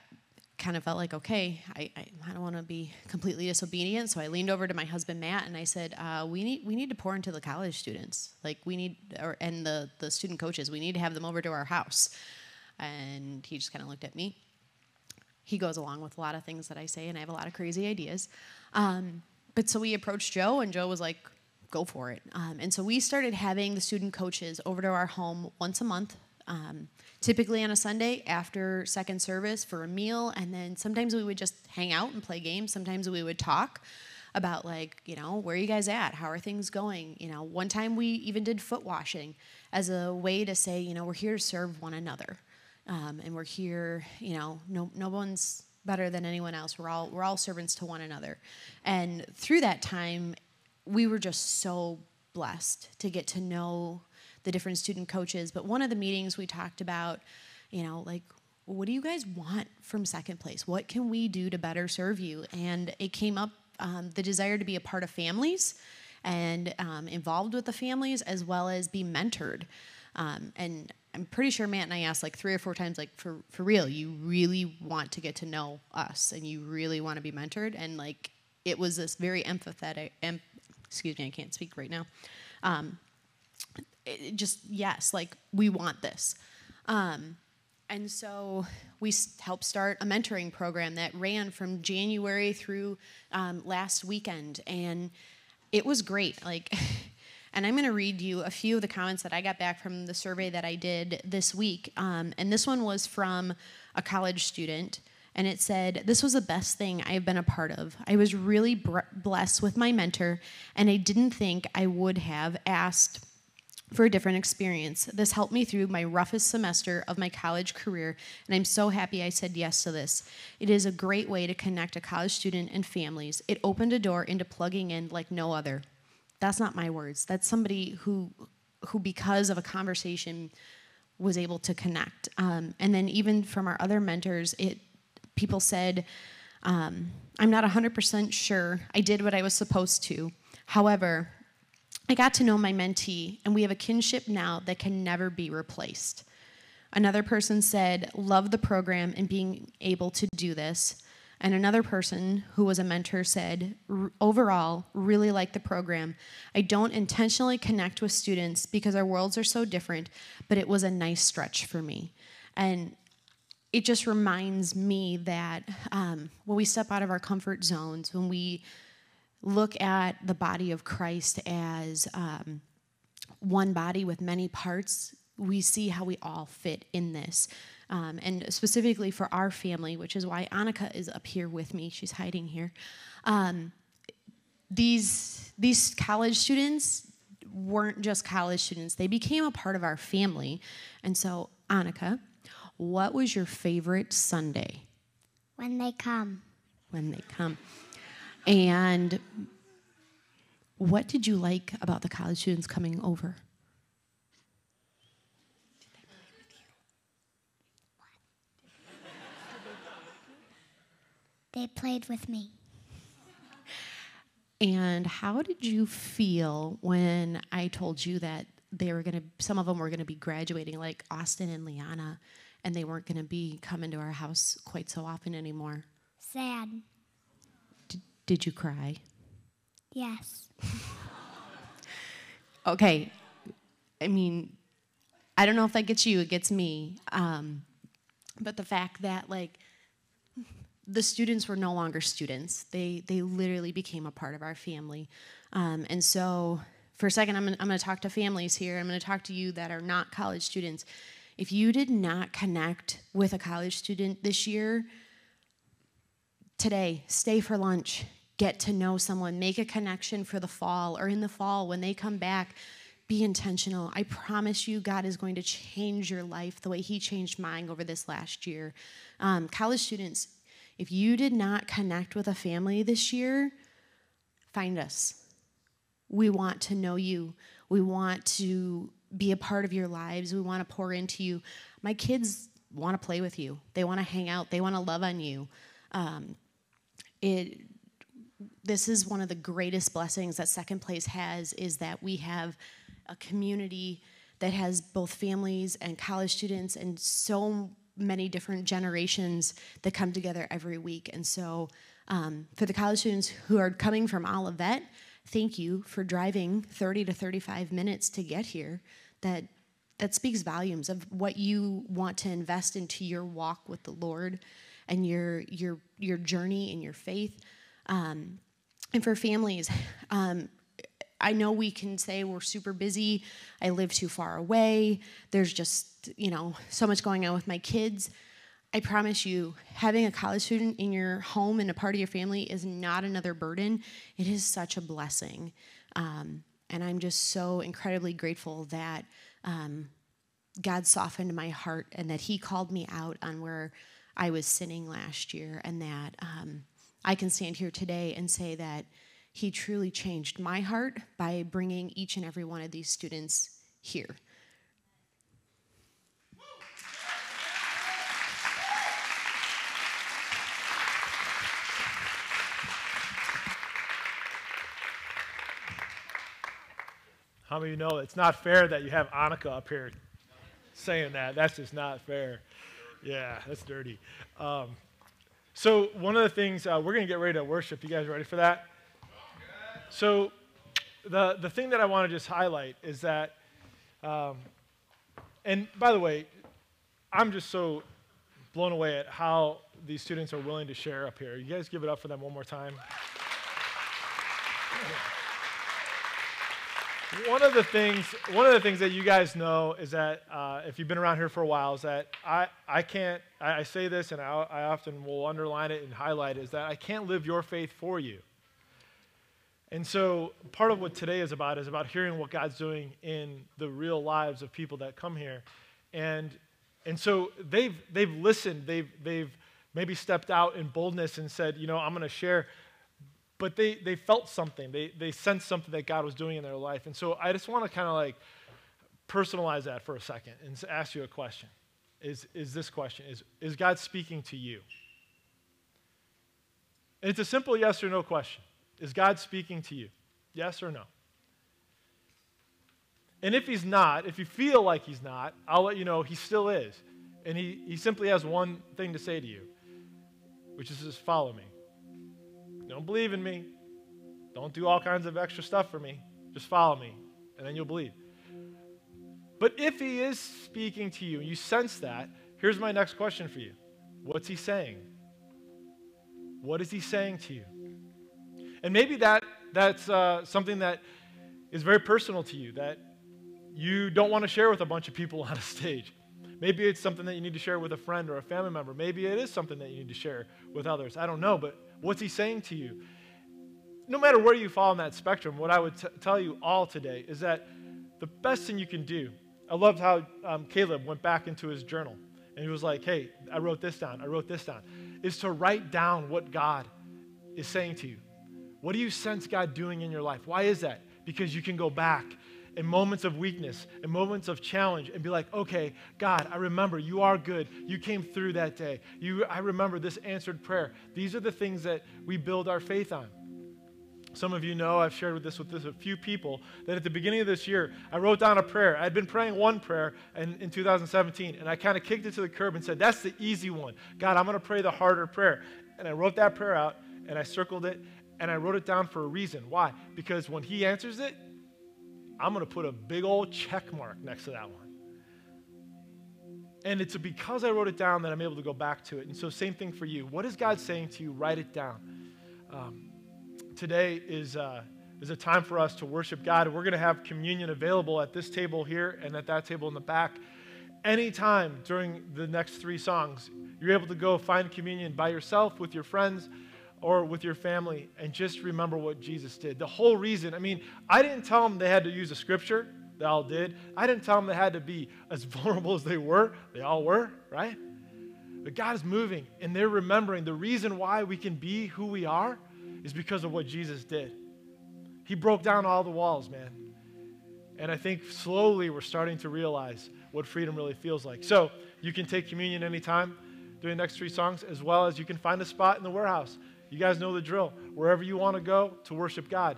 Speaker 7: kind of felt like, okay, I, I, I don't want to be completely disobedient. So I leaned over to my husband Matt and I said, uh, we need we need to pour into the college students, like we need, or and the the student coaches, we need to have them over to our house. And he just kind of looked at me. He goes along with a lot of things that I say, and I have a lot of crazy ideas. Um, but so we approached Joe, and Joe was like, go for it. Um, and so we started having the student coaches over to our home once a month, um, typically on a Sunday after second service for a meal. And then sometimes we would just hang out and play games. Sometimes we would talk about, like, you know, where are you guys at? How are things going? You know, one time we even did foot washing as a way to say, you know, we're here to serve one another. Um, and we're here, you know, no, no one's better than anyone else. We're all, we're all servants to one another. And through that time, we were just so blessed to get to know the different student coaches. But one of the meetings we talked about, you know, like, what do you guys want from second place? What can we do to better serve you? And it came up um, the desire to be a part of families and um, involved with the families as well as be mentored. Um, and I'm pretty sure Matt and I asked like three or four times, like for for real, you really want to get to know us and you really want to be mentored, and like it was this very empathetic, em- excuse me, I can't speak right now. Um, it just yes, like we want this. Um, and so we helped start a mentoring program that ran from January through um, last weekend, and it was great. Like, (laughs) and I'm going to read you a few of the comments that I got back from the survey that I did this week. Um, and this one was from a college student, and it said, This was the best thing I've been a part of. I was really blessed with my mentor, and I didn't think I would have asked for a different experience. This helped me through my roughest semester of my college career, and I'm so happy I said yes to this. It is a great way to connect a college student and families. It opened a door into plugging in like no other. That's not my words. That's somebody who, who because of a conversation, was able to connect. Um, and then even from our other mentors, it people said, um, "I'm not 100% sure I did what I was supposed to. However, I got to know my mentee, and we have a kinship now that can never be replaced. Another person said, Love the program and being able to do this. And another person who was a mentor said, Overall, really like the program. I don't intentionally connect with students because our worlds are so different, but it was a nice stretch for me. And it just reminds me that um, when we step out of our comfort zones, when we look at the body of Christ as um, one body with many parts, we see how we all fit in this. Um, and specifically for our family, which is why Annika is up here with me. She's hiding here. Um, these these college students weren't just college students; they became a part of our family. And so, Annika, what was your favorite Sunday?
Speaker 8: When they come.
Speaker 7: When they come. And what did you like about the college students coming over?
Speaker 8: They played with me.
Speaker 7: And how did you feel when I told you that they were going to, some of them were going to be graduating, like Austin and Liana, and they weren't going to be coming to our house quite so often anymore?
Speaker 8: Sad.
Speaker 7: Did you cry?
Speaker 8: Yes. (laughs)
Speaker 7: okay. I mean, I don't know if that gets you, it gets me. Um, but the fact that, like, the students were no longer students. They, they literally became a part of our family. Um, and so, for a second, I'm gonna, I'm going to talk to families here. I'm going to talk to you that are not college students. If you did not connect with a college student this year, today, stay for lunch, get to know someone, make a connection for the fall, or in the fall when they come back, be intentional. I promise you, God is going to change your life the way He changed mine over this last year. Um, college students, if you did not connect with a family this year, find us. We want to know you. We want to be a part of your lives. We want to pour into you. My kids want to play with you. They want to hang out. They want to love on you. Um, it this is one of the greatest blessings that second place has is that we have a community that has both families and college students and so many different generations that come together every week. And so, um, for the college students who are coming from Olivet, thank you for driving 30 to 35 minutes to get here. That that speaks volumes of what you want to invest into your walk with the Lord and your your your journey in your faith. Um, and for families, um, I know we can say we're super busy. I live too far away. There's just, you know, so much going on with my kids. I promise you, having a college student in your home and a part of your family is not another burden. It is such a blessing. Um, and I'm just so incredibly grateful that um, God softened my heart and that He called me out on where I was sinning last year, and that um, I can stand here today and say that he truly changed my heart by bringing each and every one of these students here.
Speaker 1: How many of you know it's not fair that you have Annika up here saying that? That's just not fair. Yeah, that's dirty. Um, so, one of the things, uh, we're going to get ready to worship. You guys ready for that? So, the, the thing that I want to just highlight is that, um, and by the way, I'm just so blown away at how these students are willing to share up here. You guys give it up for them one more time. One of the things, one of the things that you guys know is that uh, if you've been around here for a while, is that I, I can't. I, I say this, and I, I often will underline it and highlight it, is that I can't live your faith for you. And so, part of what today is about is about hearing what God's doing in the real lives of people that come here, and and so they've they've listened, they've they've maybe stepped out in boldness and said, you know, I'm going to share but they, they felt something. They, they sensed something that God was doing in their life. And so I just want to kind of like personalize that for a second and ask you a question. Is, is this question is, is God speaking to you? And it's a simple yes or no question. Is God speaking to you? Yes or no? And if he's not, if you feel like he's not, I'll let you know he still is. And he, he simply has one thing to say to you, which is just follow me don't believe in me, don't do all kinds of extra stuff for me. Just follow me, and then you'll believe. But if he is speaking to you, and you sense that, here's my next question for you What's he saying? What is he saying to you? And maybe that, that's uh, something that is very personal to you, that you don't want to share with a bunch of people (laughs) on a stage. Maybe it's something that you need to share with a friend or a family member. Maybe it is something that you need to share with others. I don't know, but What's he saying to you? No matter where you fall on that spectrum, what I would t- tell you all today is that the best thing you can do, I loved how um, Caleb went back into his journal and he was like, hey, I wrote this down, I wrote this down, is to write down what God is saying to you. What do you sense God doing in your life? Why is that? Because you can go back in moments of weakness, in moments of challenge, and be like, okay, God, I remember you are good. You came through that day. You, I remember this answered prayer. These are the things that we build our faith on. Some of you know I've shared with this with this a few people that at the beginning of this year I wrote down a prayer. I'd been praying one prayer in, in 2017, and I kind of kicked it to the curb and said, "That's the easy one. God, I'm going to pray the harder prayer." And I wrote that prayer out and I circled it and I wrote it down for a reason. Why? Because when He answers it, I'm going to put a big old check mark next to that one. And it's because I wrote it down that I'm able to go back to it. And so, same thing for you. What is God saying to you? Write it down. Um, today is uh, is a time for us to worship God. We're going to have communion available at this table here and at that table in the back. Anytime during the next three songs, you're able to go find communion by yourself, with your friends, or with your family, and just remember what Jesus did. The whole reason, I mean, I didn't tell them they had to use a scripture, they all did. I didn't tell them they had to be as (laughs) vulnerable as they were, they all were, right? But God is moving, and they're remembering the reason why we can be who we are is because of what Jesus did. He broke down all the walls, man. And I think slowly we're starting to realize what freedom really feels like. So you can take communion anytime during the next three songs, as well as you can find a spot in the warehouse. You guys know the drill. Wherever you want to go to worship God,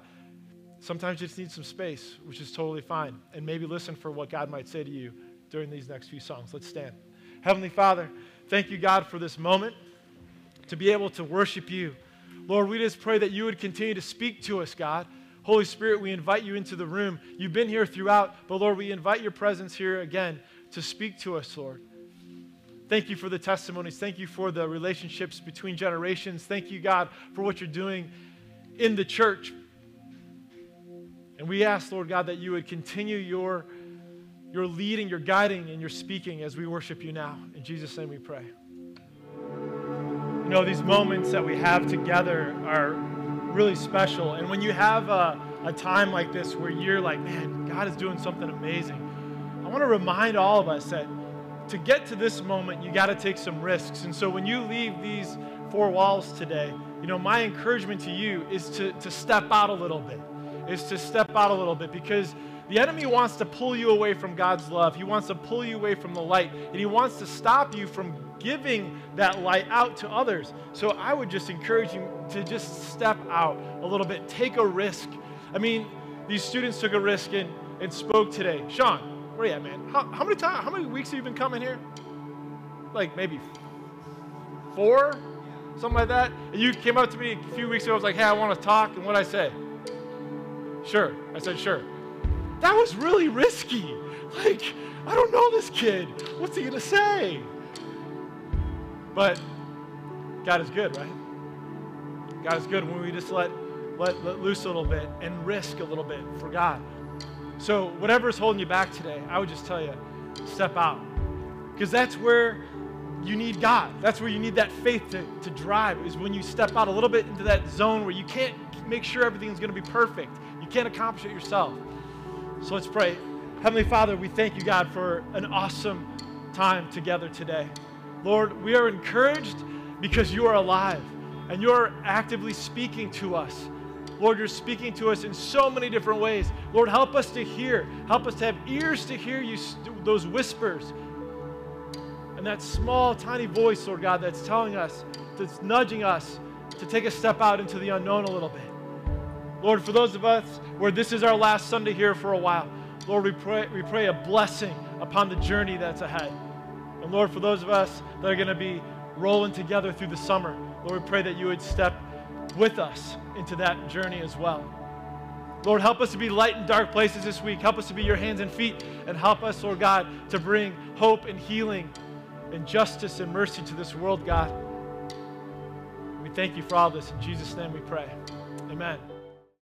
Speaker 1: sometimes you just need some space, which is totally fine. And maybe listen for what God might say to you during these next few songs. Let's stand. Heavenly Father, thank you, God, for this moment to be able to worship you. Lord, we just pray that you would continue to speak to us, God. Holy Spirit, we invite you into the room. You've been here throughout, but Lord, we invite your presence here again to speak to us, Lord. Thank you for the testimonies. Thank you for the relationships between generations. Thank you, God, for what you're doing in the church. And we ask, Lord God, that you would continue your, your leading, your guiding, and your speaking as we worship you now. In Jesus' name we pray. You know, these moments that we have together are really special. And when you have a, a time like this where you're like, man, God is doing something amazing, I want to remind all of us that to get to this moment, you got to take some risks. And so when you leave these four walls today, you know, my encouragement to you is to, to step out a little bit, is to step out a little bit because the enemy wants to pull you away from God's love. He wants to pull you away from the light, and he wants to stop you from giving that light out to others. So I would just encourage you to just step out a little bit, take a risk. I mean, these students took a risk and, and spoke today. Sean, where you at, man? How, how many times, how many weeks have you been coming here? Like maybe four, something like that. And you came up to me a few weeks ago. I was like, "Hey, I want to talk." And what I say? Sure. I said, "Sure." That was really risky. Like, I don't know this kid. What's he gonna say? But God is good, right? God is good when we just let, let, let loose a little bit and risk a little bit for God. So, whatever is holding you back today, I would just tell you step out. Because that's where you need God. That's where you need that faith to, to drive, is when you step out a little bit into that zone where you can't make sure everything's going to be perfect. You can't accomplish it yourself. So, let's pray. Heavenly Father, we thank you, God, for an awesome time together today. Lord, we are encouraged because you are alive and you're actively speaking to us. Lord, you're speaking to us in so many different ways. Lord, help us to hear. Help us to have ears to hear you, those whispers. And that small, tiny voice, Lord God, that's telling us, that's nudging us to take a step out into the unknown a little bit. Lord, for those of us where this is our last Sunday here for a while, Lord, we pray, we pray a blessing upon the journey that's ahead. And Lord, for those of us that are going to be rolling together through the summer, Lord, we pray that you would step with us into that journey as well. Lord, help us to be light in dark places this week. Help us to be your hands and feet, and help us, Lord God, to bring hope and healing and justice and mercy to this world, God. We thank you for all this. In Jesus' name we pray. Amen.